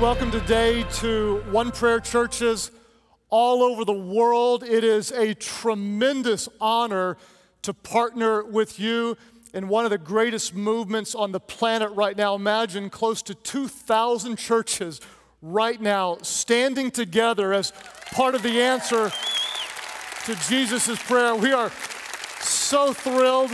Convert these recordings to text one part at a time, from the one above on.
welcome today to One Prayer Churches all over the world. It is a tremendous honor to partner with you in one of the greatest movements on the planet right now. Imagine close to 2,000 churches right now standing together as part of the answer to Jesus' prayer. We are so thrilled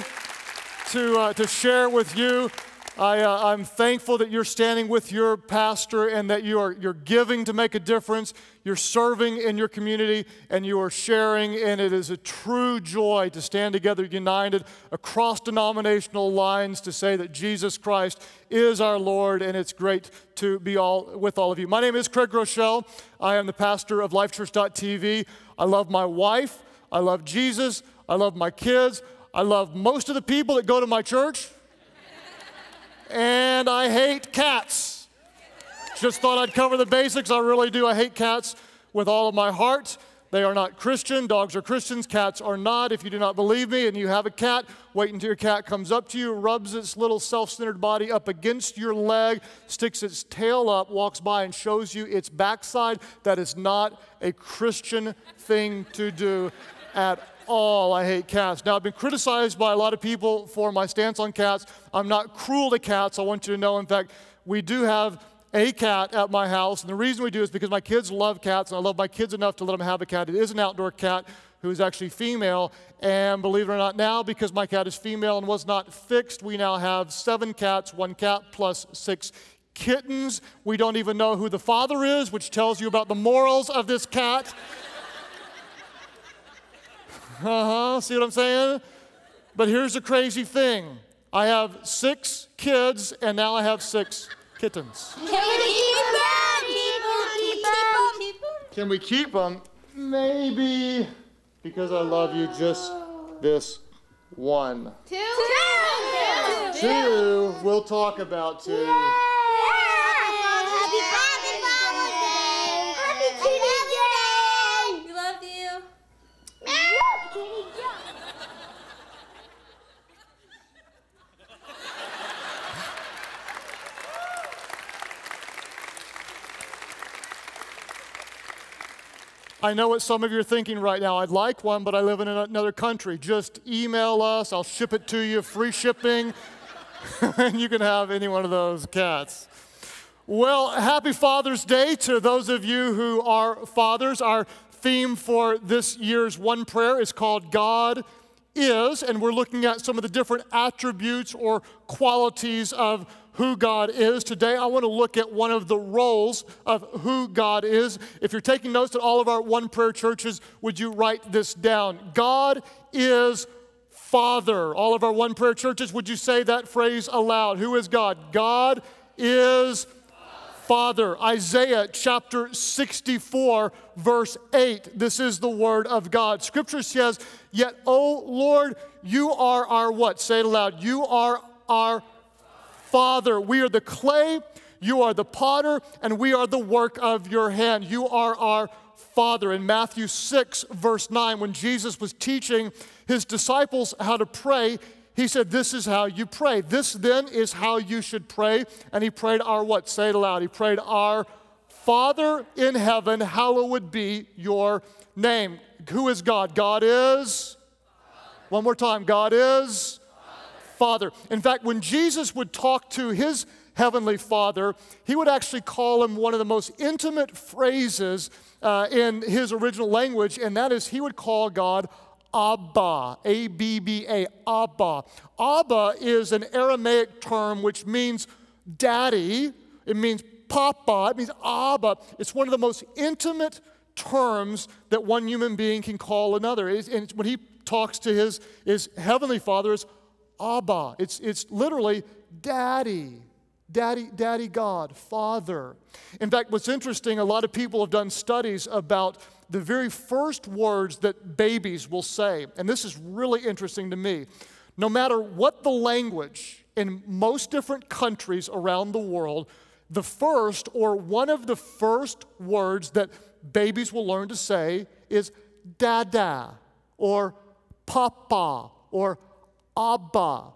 to, uh, to share with you I, uh, I'm thankful that you're standing with your pastor and that you are, you're giving to make a difference. You're serving in your community and you are sharing, and it is a true joy to stand together united across denominational lines to say that Jesus Christ is our Lord, and it's great to be all with all of you. My name is Craig Groeschel. I am the pastor of LifeChurch.tv. I love my wife. I love Jesus. I love my kids. I love most of the people that go to my church and I hate cats. Just thought I'd cover the basics. I really do. I hate cats with all of my heart. They are not Christian. Dogs are Christians. Cats are not. If you do not believe me and you have a cat, wait until your cat comes up to you, rubs its little self centered body up against your leg, sticks its tail up, walks by, and shows you its backside. That is not a Christian thing to do at all. I hate cats. Now, I've been criticized by a lot of people for my stance on cats. I'm not cruel to cats. I want you to know, in fact, we do have a cat at my house. And the reason we do is because my kids love cats, and I love my kids enough to let them have a cat. It is an outdoor cat who is actually female. And believe it or not, now because my cat is female and was not fixed, we now have seven cats, one cat plus six kittens. We don't even know who the father is, which tells you about the morals of this cat. Uh huh. See what I'm saying? But here's the crazy thing I have six kids, and now I have six kittens. Can we keep them? Keep them? Keep them? Can we keep them? Maybe. Because I love you just this one. Two? Two. Two. We'll talk about two. Happy Father's Day! Happy Kitty Day! We love you. I know what some of you are thinking right now. I'd like one, but I live in another country. Just email us, I'll ship it to you, free shipping, and you can have any one of those cats. Well, happy Father's Day to those of you who are fathers. Our theme for this year's One Prayer is called God is, and we're looking at some of the different attributes or qualities of who God is. Today, I want to look at one of the roles of who God is. If you're taking notes at all of our One Prayer churches, would you write this down? God is Father. All of our One Prayer churches, would you say that phrase aloud? Who is God? God is Father. Isaiah chapter 64, verse 8. This is the word of God. Scripture says, Yet, O Lord, you are our what? Say it aloud. You are our Father. We are the clay, you are the potter, and we are the work of your hand. You are our Father. In Matthew 6, verse 9, when Jesus was teaching his disciples how to pray, he said, This is how you pray. This then is how you should pray. And he prayed our what? Say it aloud. He prayed, Our Father in heaven, hallowed be your name. Who is God? God is. One more time. God is. Father. In fact, when Jesus would talk to his heavenly Father, he would actually call him one of the most intimate phrases uh, in his original language, and that is he would call God Abba, A B B A, Abba. Abba is an Aramaic term which means daddy, it means papa, it means Abba. It's one of the most intimate terms that one human being can call another. And when he talks to his, his heavenly father, is Abba. It's, it's literally daddy. Daddy, daddy God, Father. In fact, what's interesting, a lot of people have done studies about the very first words that babies will say. And this is really interesting to me. No matter what the language in most different countries around the world, the first or one of the first words that babies will learn to say is dada or papa or Abba.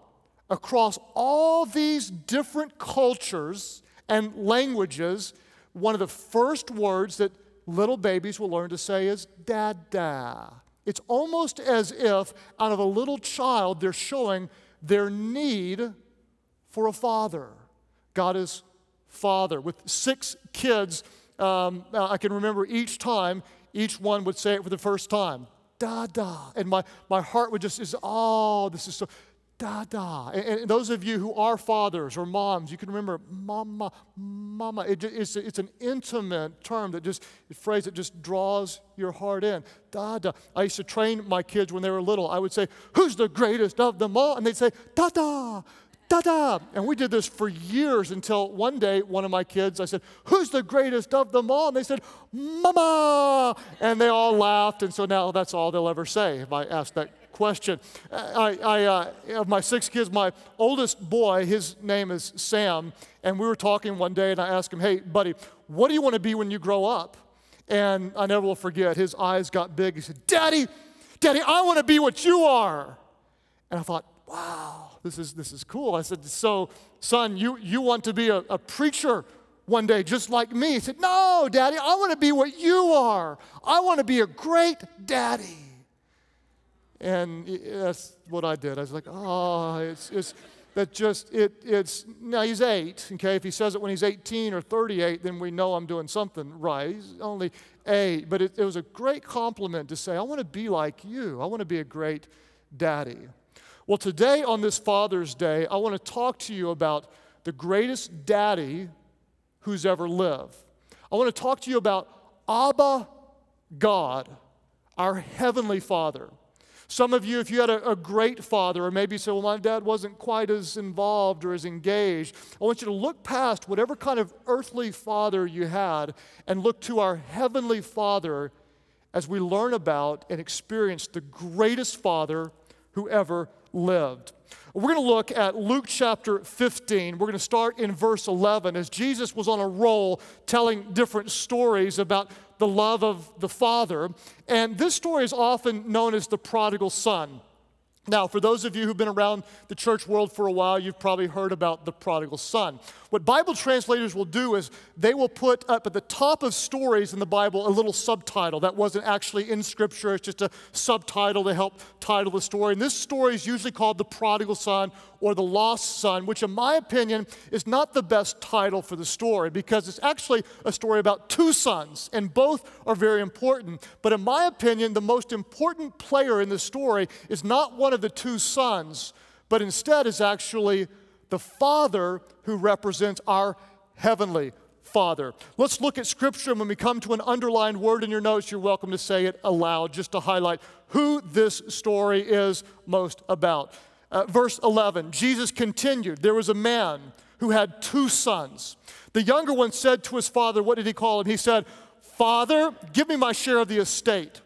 Across all these different cultures and languages, one of the first words that little babies will learn to say is dada. It's almost as if out of a little child they're showing their need for a father. God is father. With six kids, um, I can remember each time, each one would say it for the first time, da da. And my, my heart would just, is, oh, this is so, da da. And, and those of you who are fathers or moms, you can remember mama, mama. It, it's, it's an intimate term that just, a phrase that just draws your heart in. Da da. I used to train my kids when they were little. I would say, who's the greatest of them all? And they'd say, da da da da. And we did this for years until one day, one of my kids, I said, Who's the greatest of them all? And they said, Mama. And they all laughed. And so now that's all they'll ever say if I ask that question. I, I uh, of my six kids, my oldest boy, his name is Sam. And we were talking one day, and I asked him, Hey, buddy, what do you want to be when you grow up? And I never will forget, his eyes got big. He said, Daddy, Daddy, I want to be what you are. And I thought, wow this is, this is cool. I said, So, son, you, you want to be a, a preacher one day just like me? He said, No, daddy, I want to be what you are. I want to be a great daddy. And that's what I did. I was like, Oh, it's, it's that just, it, it's, now he's eight, okay? If he says it when he's 18 or 38, then we know I'm doing something right. He's only eight. But it, it was a great compliment to say, I want to be like you. I want to be a great daddy. Well, today on this Father's Day, I want to talk to you about the greatest daddy who's ever lived. I want to talk to you about Abba God, our Heavenly Father. Some of you, if you had a, a, great father, or maybe you say, well, my dad wasn't quite as involved or as engaged, I want you to look past whatever kind of earthly father you had and look to our Heavenly Father as we learn about and experience the greatest father who ever lived. We're going to look at Luke chapter 15. We're going to start in verse 11 as Jesus was on a roll telling different stories about the love of the Father. And this story is often known as the prodigal son. Now, for those of you who've been around the church world for a while, you've probably heard about the prodigal son. What Bible translators will do is they will put up at the top of stories in the Bible a little subtitle that wasn't actually in Scripture, it's just a subtitle to help title the story. And this story is usually called the prodigal son or the lost son, which, in my opinion, is not the best title for the story because it's actually a story about two sons, and both are very important. But in my opinion, the most important player in the story is not one of the two sons, but instead is actually the father who represents our heavenly Father. Let's look at Scripture. And when we come to an underlined word in your notes, you're welcome to say it aloud just to highlight who this story is most about. Uh, verse 11 Jesus continued, There was a man who had two sons. The younger one said to his father, What did he call him? He said, Father, give me my share of the estate.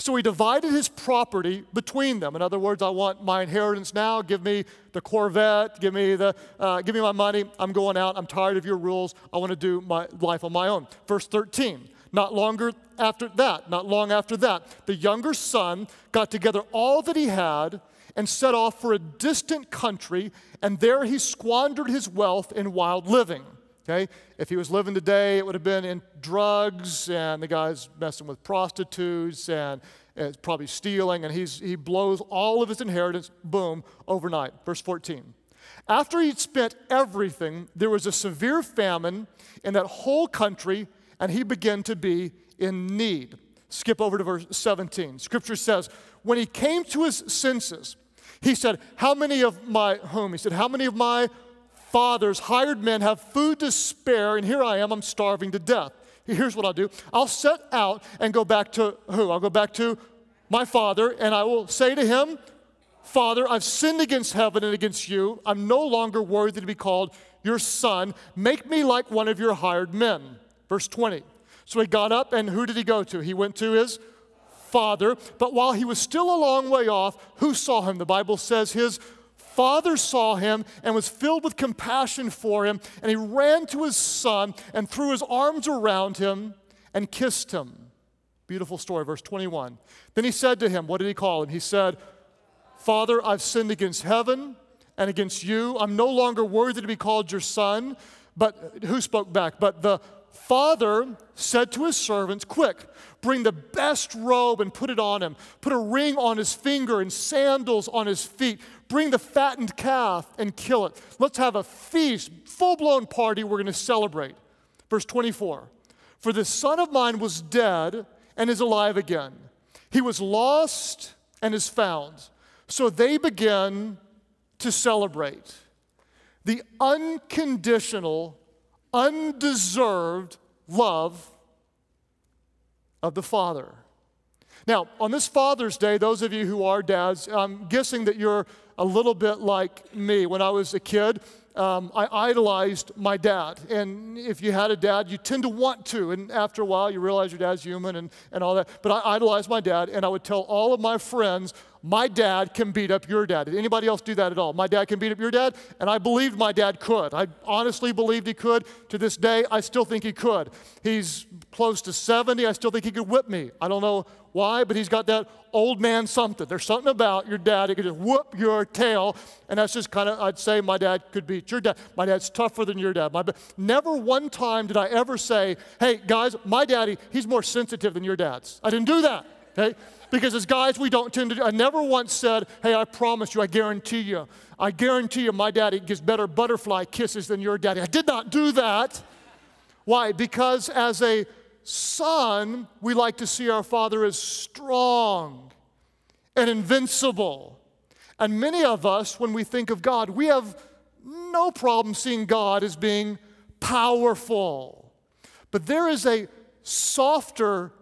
So he divided his property between them. In other words, I want my inheritance now. Give me the Corvette. Give me, the, uh, give me my money. I'm going out. I'm tired of your rules. I want to do my life on my own. Verse 13. Not longer after that, not long after that, the younger son got together all that he had and set off for a distant country, and there he squandered his wealth in wild living. Okay? If he was living today, it would have been in drugs, and the guy's messing with prostitutes and, probably stealing, and he's, he blows all of his inheritance, boom, overnight. Verse 14. After he'd spent everything, there was a severe famine in that whole country, and he began to be in need. Skip over to verse 17. Scripture says, When he came to his senses, he said, How many of my whom? He said, How many of my fathers, hired men, have food to spare, and here I am, I'm starving to death. Here's what I'll do I'll set out and go back to who? I'll go back to my father, and I will say to him, Father, I've sinned against heaven and against you. I'm no longer worthy to be called your son. Make me like one of your hired men. Verse 20. So he got up, and who did he go to? He went to his father. But while he was still a long way off, who saw him? The Bible says his father saw him and was filled with compassion for him, and he ran to his son and threw his arms around him and kissed him. Beautiful story, verse 21. Then he said to him, What did he call him? He said, Father, I've sinned against heaven and against you. I'm no longer worthy to be called your son. But who spoke back? But the father said to his servants, Quick, bring the best robe and put it on him. Put a ring on his finger and sandals on his feet. Bring the fattened calf and kill it. Let's have a feast, full blown party we're going to celebrate. Verse 24 For this son of mine was dead and is alive again. He was lost and is found. So they begin to celebrate the unconditional, undeserved love of the Father. Now, on this Father's Day, those of you who are dads, I'm guessing that you're a little bit like me. When I was a kid, um, I idolized my dad. And if you had a dad, you tend to want to. And after a while, you realize your dad's human and, and all that. But I idolized my dad, and I would tell all of my friends, my dad can beat up your dad. Did anybody else do that at all? My dad can beat up your dad? And I believed my dad could. I honestly believed he could. To this day, I still think he could. He's close to 70. I still think he could whip me. I don't know why, but he's got that old man something. There's something about your dad. He could just whoop your tail. And that's just kind of, I'd say my dad could beat your dad. My dad's tougher than your dad. My, never one time did I ever say, hey, guys, my daddy, he's more sensitive than your dad's. I didn't do that, okay? Because as guys, we don't tend to I never once said, hey, I promise you, I guarantee you, I guarantee you my daddy gives better butterfly kisses than your daddy. I did not do that. Why? Because as a son, we like to see our father as strong and invincible. And many of us, when we think of God, we have no problem seeing God as being powerful. But there is a softer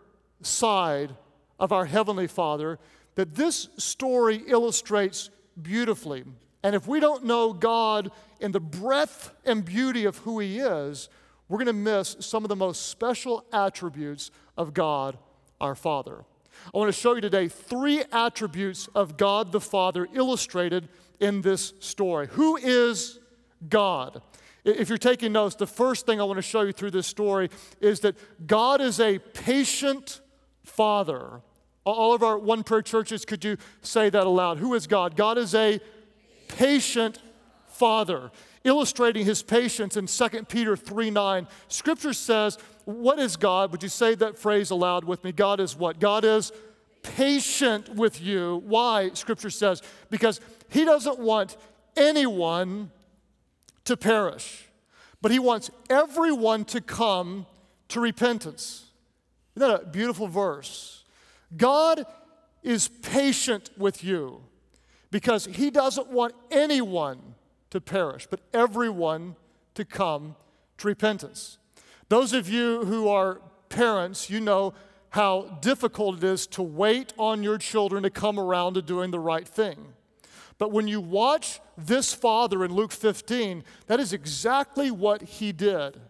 side of our Heavenly Father that this story illustrates beautifully. And if we don't know God in the breadth and beauty of who He is, we're going to miss some of the most special attributes of God our Father. I want to show you today three attributes of God the Father illustrated in this story. Who is God? If you're taking notes, the first thing I want to show you through this story is that God is a patient Father. All of our one prayer churches, could you say that aloud? Who is God? God is a patient Father illustrating his patience in 2 Peter 3 9. Scripture says, What is God? Would you say that phrase aloud with me? God is what? God is patient with you. Why? Scripture says, Because he doesn't want anyone to perish, but he wants everyone to come to repentance. Isn't that a beautiful verse? God is patient with you because he doesn't want anyone to perish, but everyone to come to repentance. Those of you who are parents, you know how difficult it is to wait on your children to come around to doing the right thing. But when you watch this father in Luke 15, that is exactly what he did.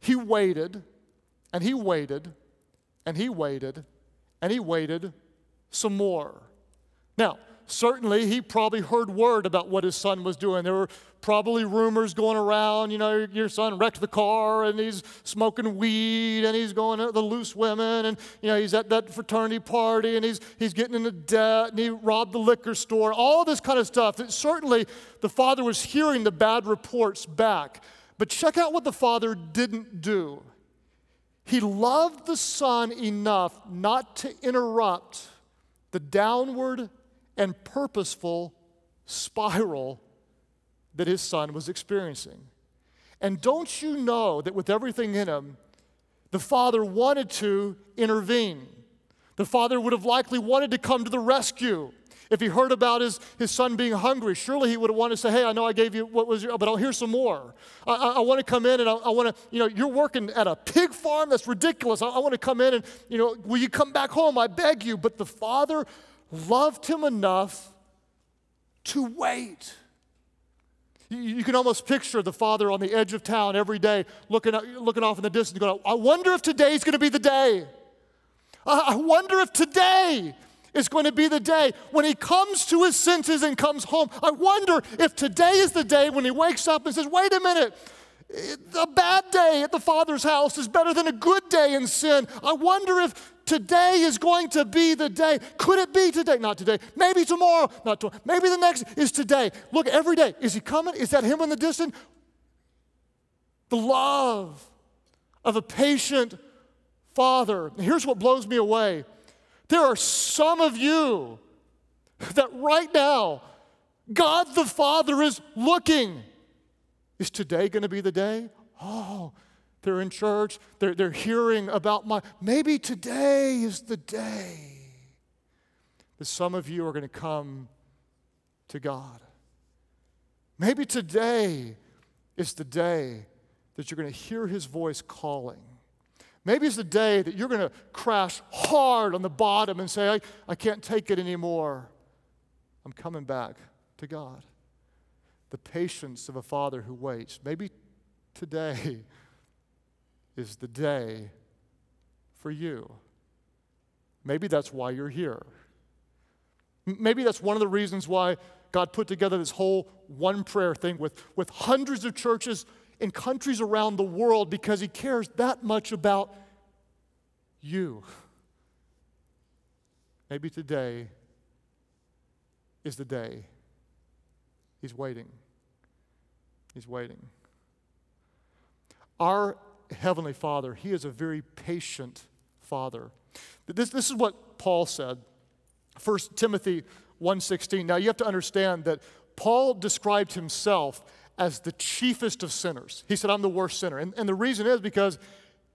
He waited, and he waited, and he waited, and he waited some more. Now, certainly he probably heard word about what his son was doing. There were probably rumors going around, you know, your son wrecked the car and he's smoking weed and he's going to the loose women and, you know, he's at that fraternity party and he's, he's getting into debt and he robbed the liquor store, all this kind of stuff. That certainly the father was hearing the bad reports back. But check out what the father didn't do. He loved the son enough not to interrupt the downward and purposeful spiral that his son was experiencing. And don't you know that with everything in him, the father wanted to intervene? The father would have likely wanted to come to the rescue. If he heard about his, his son being hungry, surely he would have wanted to say, Hey, I know I gave you what was your, but I'll hear some more. I, I, I want to come in and I, I want to, you know, you're working at a pig farm? That's ridiculous. I, I want to come in and, you know, will you come back home? I beg you. But the father loved him enough to wait. You can almost picture the father on the edge of town every day looking, looking off in the distance, going, I wonder if today's going to be the day. I wonder if today is going to be the day when he comes to his senses and comes home. I wonder if today is the day when he wakes up and says, Wait a minute, a bad day at the Father's house is better than a good day in sin. I wonder if today is going to be the day. Could it be today? Not today. Maybe tomorrow. Not tomorrow. Maybe the next is today. Look, every day. Is he coming? Is that him in the distance? The love of a patient father. Here's what blows me away there are some of you that right now, God the Father is looking. Is today going to be the day? Oh, they're in church, they're, they're hearing about my. Maybe today is the day that some of you are going to come to God. Maybe today is the day that you're going to hear his voice calling. Maybe it's the day that you're going to crash hard on the bottom and say, I, I can't take it anymore. I'm coming back to God. The patience of a father who waits. Maybe today is the day for you. Maybe that's why you're here. Maybe that's one of the reasons why God put together this whole one prayer thing with, with hundreds of churches in countries around the world because He cares that much about you. Maybe today is the day. He's waiting. He's waiting. Our Heavenly Father, He is a very patient Father. This, this is what Paul said. 1 Timothy 1:16. Now you have to understand that Paul described himself as the chiefest of sinners. He said, I'm the worst sinner. And, and the reason is because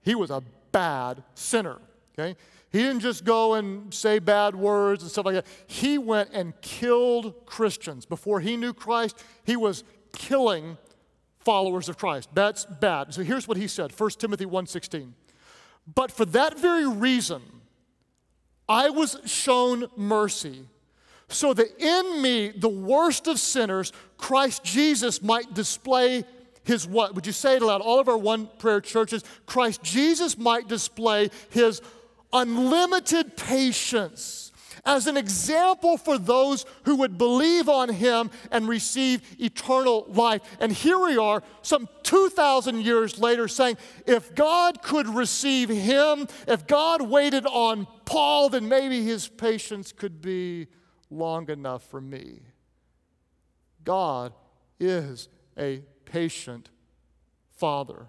he was a bad sinner. Okay? He didn't just go and say bad words and stuff like that. He went and killed Christians. Before he knew Christ, he was killing followers of Christ. That's bad. So here's what he said, 1 Timothy 1:16. But for that very reason, I was shown mercy, so that in me, the worst of sinners, Christ Jesus might display his what? Would you say it aloud? All of our one prayer churches, Christ Jesus might display his unlimited patience as an example for those who would believe on him and receive eternal life. And here we are, some 2,000 years later, saying, if God could receive him, if God waited on Paul, then maybe his patience could be long enough for me. God is a patient Father.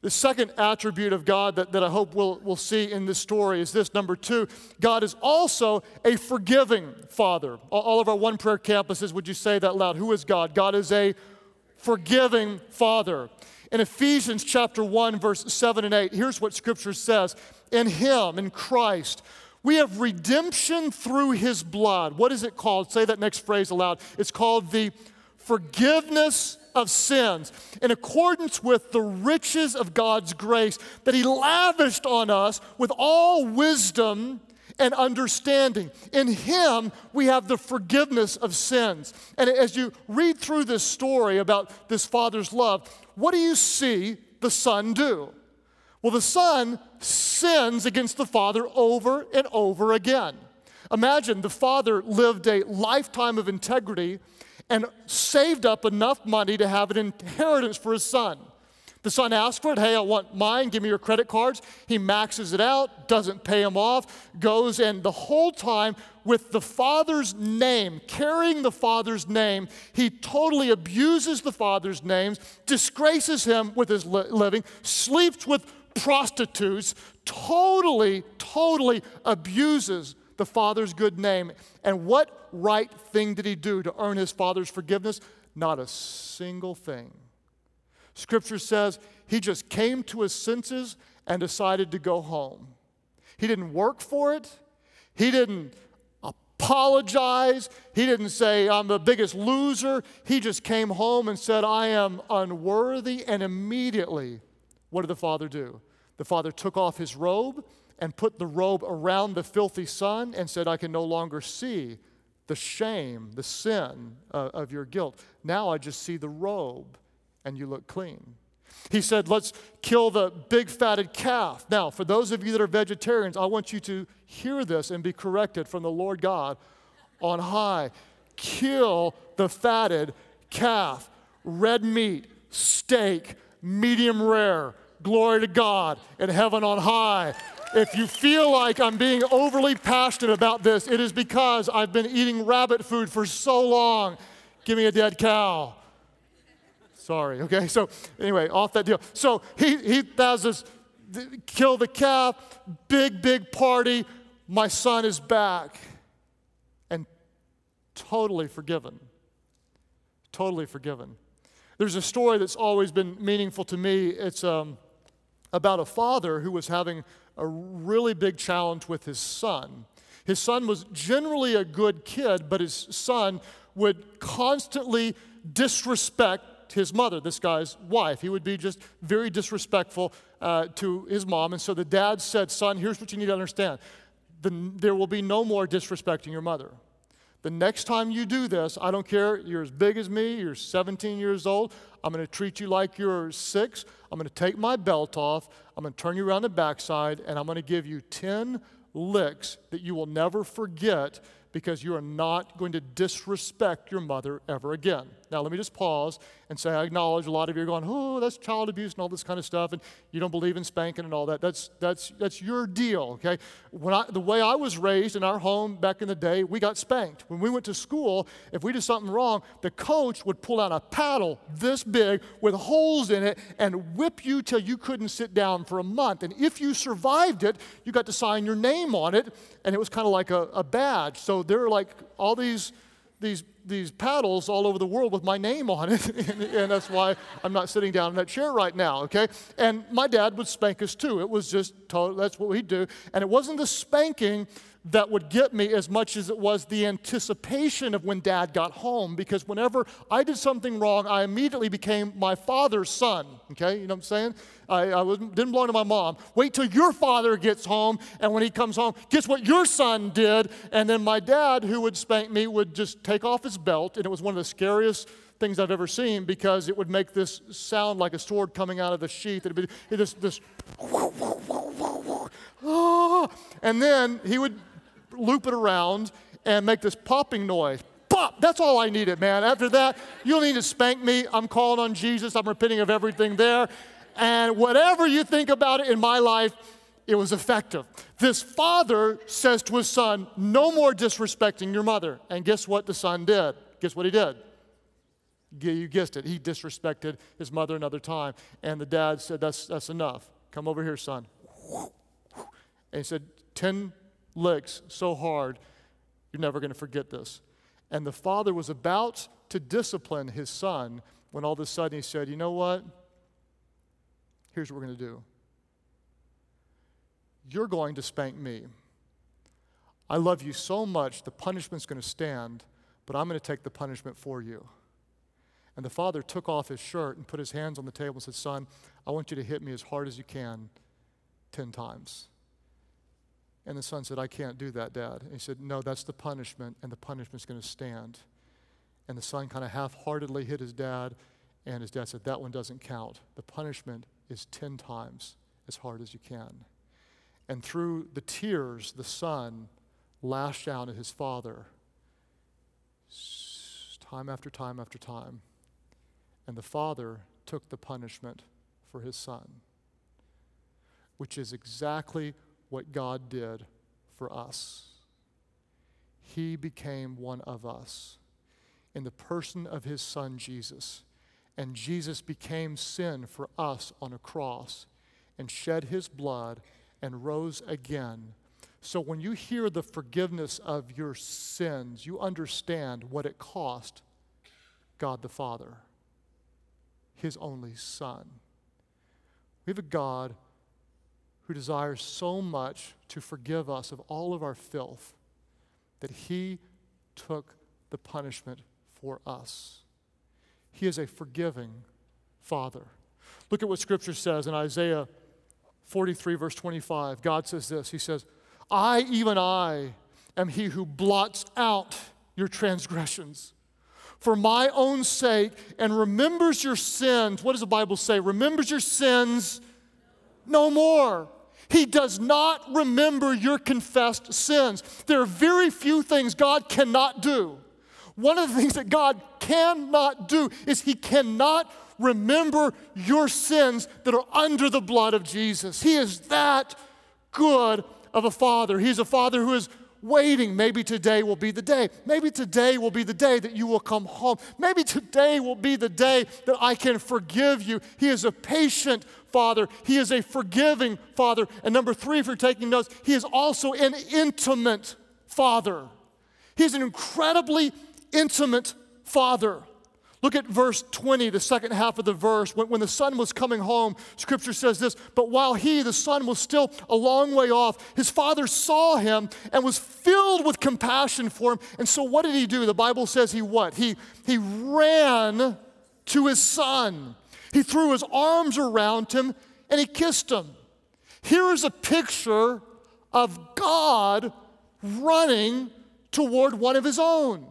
The second attribute of God that, that I hope we'll, we'll see in this story is this number two God is also a forgiving Father. All of our one prayer campuses, would you say that loud? Who is God? God is a forgiving Father. In Ephesians chapter 1, verse 7 and 8, here's what Scripture says In Him, in Christ, we have redemption through His blood. What is it called? Say that next phrase aloud. It's called the forgiveness of sins in accordance with the riches of God's grace that He lavished on us with all wisdom and understanding. In Him, we have the forgiveness of sins. And as you read through this story about this Father's love, what do you see the Son do? Well, the Son sins against the Father over and over again. Imagine the Father lived a lifetime of integrity and saved up enough money to have an inheritance for his son. The son asks for it. Hey, I want mine. Give me your credit cards. He maxes it out, doesn't pay him off, goes, and the whole time with the father's name, carrying the father's name, he totally abuses the father's names, disgraces him with his li- living, sleeps with prostitutes, totally, totally abuses the father's good name. And what right thing did he do to earn his father's forgiveness? Not a single thing. Scripture says he just came to his senses and decided to go home. He didn't work for it. He didn't apologize. He didn't say, I'm the biggest loser. He just came home and said, I am unworthy. And immediately, what did the father do? The father took off his robe and put the robe around the filthy son and said, I can no longer see the shame, the sin uh, of your guilt. Now I just see the robe and you look clean. He said, Let's kill the big fatted calf. Now, for those of you that are vegetarians, I want you to hear this and be corrected from the Lord God on high. Kill the fatted calf, red meat, steak, medium rare. Glory to God in heaven on high. If you feel like I'm being overly passionate about this, it is because I've been eating rabbit food for so long. Give me a dead cow. Sorry, okay? So, anyway, off that deal. So, he, he has this kill the calf, big, big party. My son is back. And totally forgiven. Totally forgiven. There's a story that's always been meaningful to me. It's um, about a father who was having a really big challenge with his son. His son was generally a good kid, but his son would constantly disrespect his mother, this guy's wife. He would be just very disrespectful uh, to his mom. And so the dad said, Son, here's what you need to understand the, there will be no more disrespecting your mother. The next time you do this, I don't care, you're as big as me, you're 17 years old, I'm going to treat you like you're six. I'm going to take my belt off, I'm going to turn you around the backside, and I'm going to give you 10 licks that you will never forget because you are not going to disrespect your mother ever again. Now, let me just pause and say I acknowledge a lot of you are going, oh, that's child abuse and all this kind of stuff, and you don't believe in spanking and all that. That's, that's, that's your deal, okay? When I, the way I was raised in our home back in the day, we got spanked. When we went to school, if we did something wrong, the coach would pull out a paddle this big with holes in it and whip you till you couldn't sit down for a month. And if you survived it, you got to sign your name on it, and it was kind of like a, a badge. So there are like all these these, these paddles all over the world with my name on it. and, and, that's why I'm not sitting down in that chair right now, okay? And my dad would spank us too. It was just, that's what he'd do. And it wasn't the spanking that would get me as much as it was the anticipation of when dad got home because whenever I did something wrong, I immediately became my father's son. Okay, you know what I'm saying? I, I was, didn't belong to my mom. Wait till your father gets home, and when he comes home, guess what your son did? And then my dad, who would spank me, would just take off his belt, and it was one of the scariest things I've ever seen because it would make this sound like a sword coming out of the sheath. It'd be it this, this, and then he would loop it around and make this popping noise. Pop! That's all I needed, man. After that, you don't need to spank me. I'm calling on Jesus. I'm repenting of everything there. And whatever you think about it in my life, it was effective. This father says to his son, No more disrespecting your mother. And guess what the son did? Guess what he did? You guessed it. He disrespected his mother another time. And the dad said, That's, that's enough. Come over here, son. And he said, 10 licks so hard, you're never going to forget this. And the father was about to discipline his son when all of a sudden he said, You know what? Here's what we're going to do. You're going to spank me. I love you so much, the punishment's going to stand, but I'm going to take the punishment for you. And the father took off his shirt and put his hands on the table and said, Son, I want you to hit me as hard as you can 10 times. And the son said, I can't do that, Dad. And he said, No, that's the punishment, and the punishment's going to stand. And the son kind of half heartedly hit his dad, and his dad said, That one doesn't count. The punishment is 10 times as hard as you can. And through the tears, the son lashed out at his father time after time after time. And the father took the punishment for his son, which is exactly what God did for us. He became one of us in the person of his son Jesus. And Jesus became sin for us on a cross and shed his blood and rose again. So when you hear the forgiveness of your sins, you understand what it cost God the Father, his only Son. We have a God who desires so much to forgive us of all of our filth that he took the punishment for us. He is a forgiving Father. Look at what Scripture says in Isaiah 43, verse 25. God says this He says, I, even I, am he who blots out your transgressions for my own sake and remembers your sins. What does the Bible say? Remembers your sins no more. He does not remember your confessed sins. There are very few things God cannot do. One of the things that God cannot do is He cannot remember your sins that are under the blood of Jesus. He is that good of a father. He's a father who is waiting. Maybe today will be the day. Maybe today will be the day that you will come home. Maybe today will be the day that I can forgive you. He is a patient Father. He is a forgiving Father. And number three, if you're taking notes, He is also an intimate Father. He's an incredibly intimate Father. Look at verse 20, the second half of the verse. When, when, the son was coming home, scripture says this But while he, the son, was still a long way off, his father saw him and was filled with compassion for him. And so, what did he do? The Bible says he what? He, he ran to his son. He threw his arms around him and he kissed him. Here is a picture of God running toward one of his own.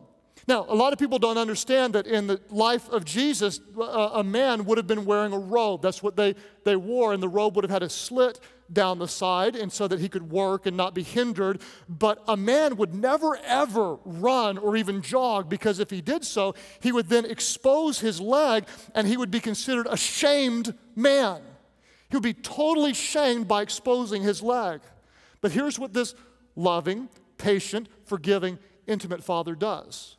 Now, a lot of people don't understand that in the life of Jesus, a man would have been wearing a robe. That's what they, they wore, and the robe would have had a slit down the side, and so that he could work and not be hindered. But a man would never, ever run or even jog, because if he did so, he would then expose his leg, and he would be considered a shamed man. He would be totally shamed by exposing his leg. But here's what this loving, patient, forgiving, intimate father does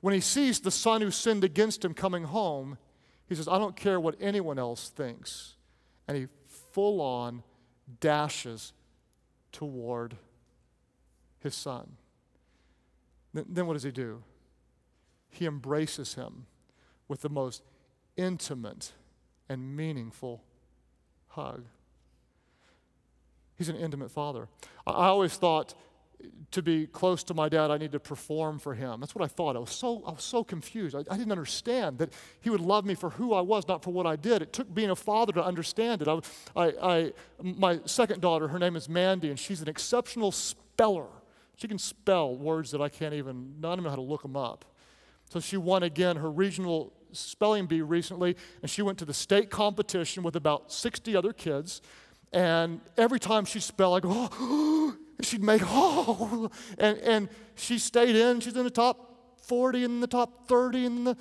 when he sees the son who sinned against him coming home, he says, I don't care what anyone else thinks. And he full on dashes toward his son. Then what does he do? He embraces him with the most intimate and meaningful hug. He's an intimate father. I always thought to be close to my dad, I need to perform for him. That's what I thought. I was so, I was so confused. I, I, didn't understand that he would love me for who I was, not for what I did. It took being a father to understand it. I, I, I, my second daughter, her name is Mandy, and she's an exceptional speller. She can spell words that I can't even, not even know how to look them up. So she won again her regional spelling bee recently, and she went to the state competition with about 60 other kids. And every time she spelled, I go, oh, she'd make, oh, and, and she stayed in. She's in the top 40 and the top 30 and the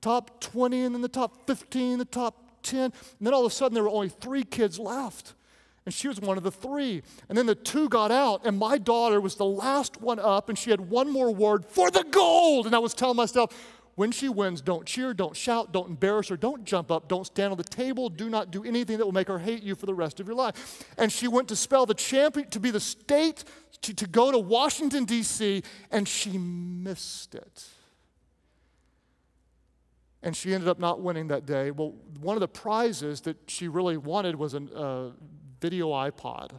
top 20 and then the top 15, the top 10. And then all of a sudden there were only three kids left. And she was one of the three. And then the two got out, and my daughter was the last one up, and she had one more word for the gold. And I was telling myself, when she wins, don't cheer, don't shout, don't embarrass her, don't jump up, don't stand on the table, do not do anything that will make her hate you for the rest of your life. And she went to spell the champion, to be the state, to, to go to Washington, D.C., and she missed it. And she ended up not winning that day. Well, one of the prizes that she really wanted was a uh, video iPod. Do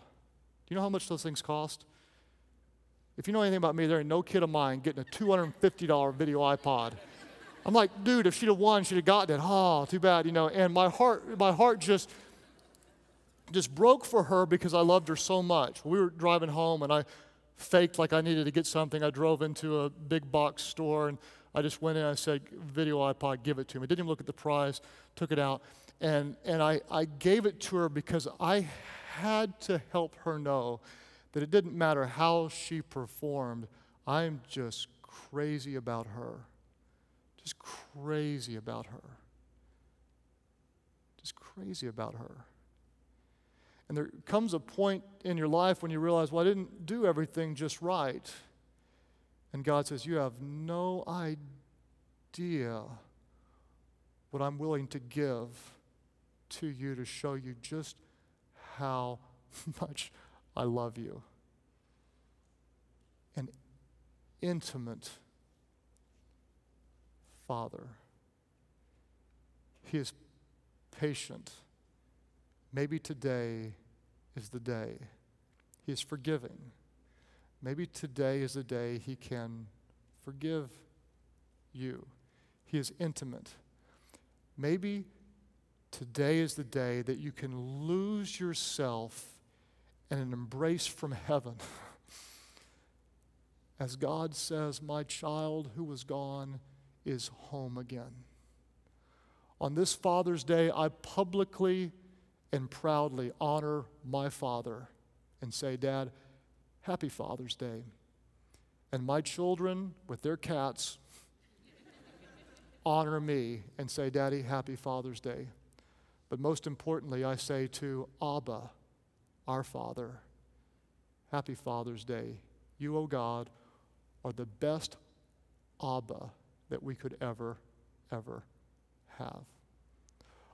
you know how much those things cost? If you know anything about me, there ain't no kid of mine getting a $250 video iPod. I'm like, dude, if she'd have won, she'd have gotten it. Oh, too bad, you know. And my heart, my heart just, just broke for her because I loved her so much. We were driving home and I faked like I needed to get something. I drove into a big box store and I just went in and I said, video iPod, give it to me. Didn't even look at the price, took it out. And, and I, I gave it to her because I had to help her know that it didn't matter how she performed. I'm just crazy about her. Just crazy about her. Just crazy about her. And there comes a point in your life when you realize, well, I didn't do everything just right. And God says, You have no idea what I'm willing to give to you to show you just how much I love you. An intimate Father. He is patient. Maybe today is the day. He is forgiving. Maybe today is the day He can forgive you. He is intimate. Maybe today is the day that you can lose yourself in an embrace from heaven. As God says, My child who was gone is home again. On this Father's Day, I publicly and proudly honor my father and say, Dad, happy Father's Day. And my children, with their cats, honor me and say, Daddy, happy Father's Day. But most importantly, I say to Abba, our Father, happy Father's Day. You, O oh God, are the best Abba that we could ever, ever have.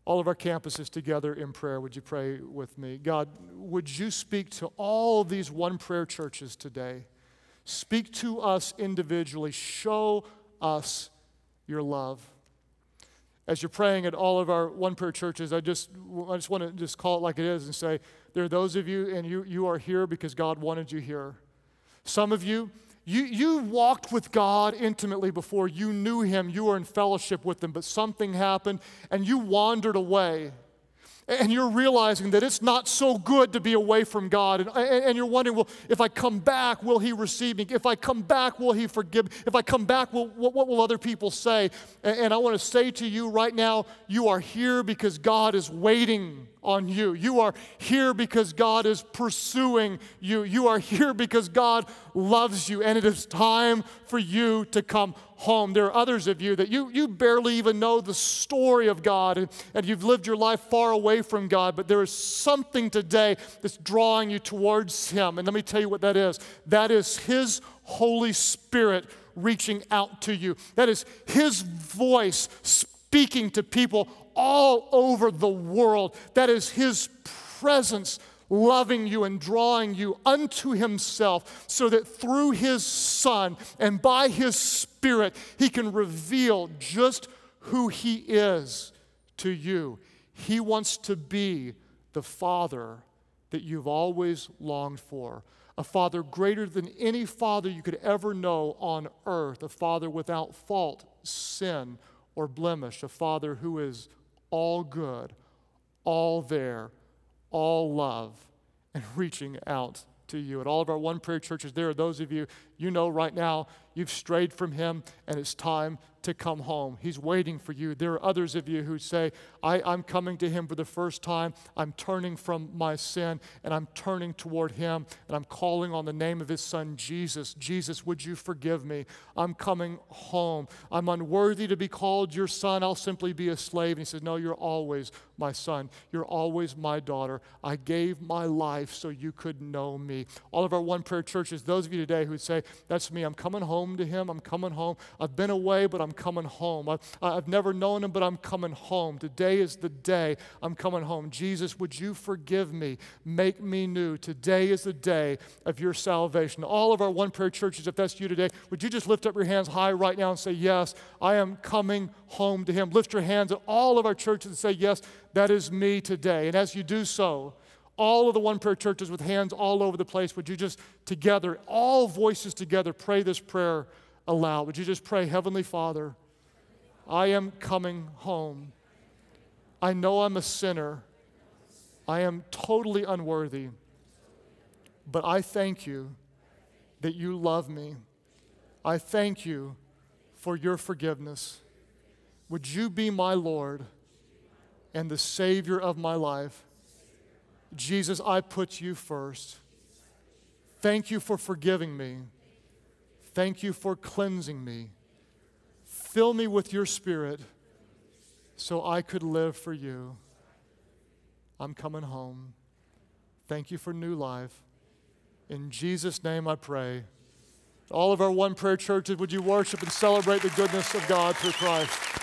All of our campuses together in prayer, would you pray with me? God, would you speak to all of these one prayer churches today? Speak to us individually. Show us your love. As you're praying at all of our one prayer churches, I just, I just want to just call it like it is and say, there are those of you, and you, you are here because God wanted you here. Some of you, you, you walked with God intimately before. You knew Him. You were in fellowship with Him, but something happened and you wandered away and you're realizing that it's not so good to be away from God. And, and, you're wondering, well, if I come back, will He receive me? If I come back, will He forgive me? If I come back, will, what, what will other people say? And, and I want to say to you right now, you are here because God is waiting on you. You are here because God is pursuing you. You are here because God loves you, and it is time for you to come home. There are others of you that you, you barely even know the story of God, and, and you've lived your life far away from God, but there is something today that's drawing you towards Him. And let me tell you what that is that is His Holy Spirit reaching out to you, that is His voice speaking to people all over the world. That is His presence loving you and drawing you unto Himself so that through His Son and by His Spirit, He can reveal just who He is to you. He wants to be the Father that you've always longed for. A father greater than any father you could ever know on earth, a father without fault, sin, or blemish, a father who is all good, all there, all love, and reaching out to you. At all of our one prayer churches, there are those of you, you know right now, you've strayed from Him and it's time to come home. He's waiting for you. There are others of you who say, I, am coming to Him for the first time. I'm turning from my sin and I'm turning toward Him and I'm calling on the name of His Son, Jesus. Jesus, would you forgive me? I'm coming home. I'm unworthy to be called your son. I'll simply be a slave. And He says, No, you're always my son. You're always my daughter. I gave my life so you could know me. All of our one prayer churches, those of you today who say, That's me. I'm coming home to Him. I'm coming home. I've been away, but I'm coming home. I've, I've never known him, but I'm coming home. Today is the day I'm coming home. Jesus, would you forgive me? Make me new. Today is the day of your salvation. All of our one prayer churches, if that's you today, would you just lift up your hands high right now and say, Yes, I am coming home to him? Lift your hands at all of our churches and say, Yes, that is me today. And as you do so, all of the one prayer churches with hands all over the place, would you just together, all voices together, pray this prayer aloud. Would you just pray, Heavenly Father, I am coming home. I know I'm a sinner. I am totally unworthy. But I thank you that you love me. I thank you for your forgiveness. Would you be my Lord and the Savior of my life? Jesus, I put you first. Thank you for forgiving me. Thank you for cleansing me. Fill me with your spirit so I could live for you. I'm coming home. Thank you for new life. In Jesus' name I pray. All of our one prayer churches, would you worship and celebrate the goodness of God through Christ?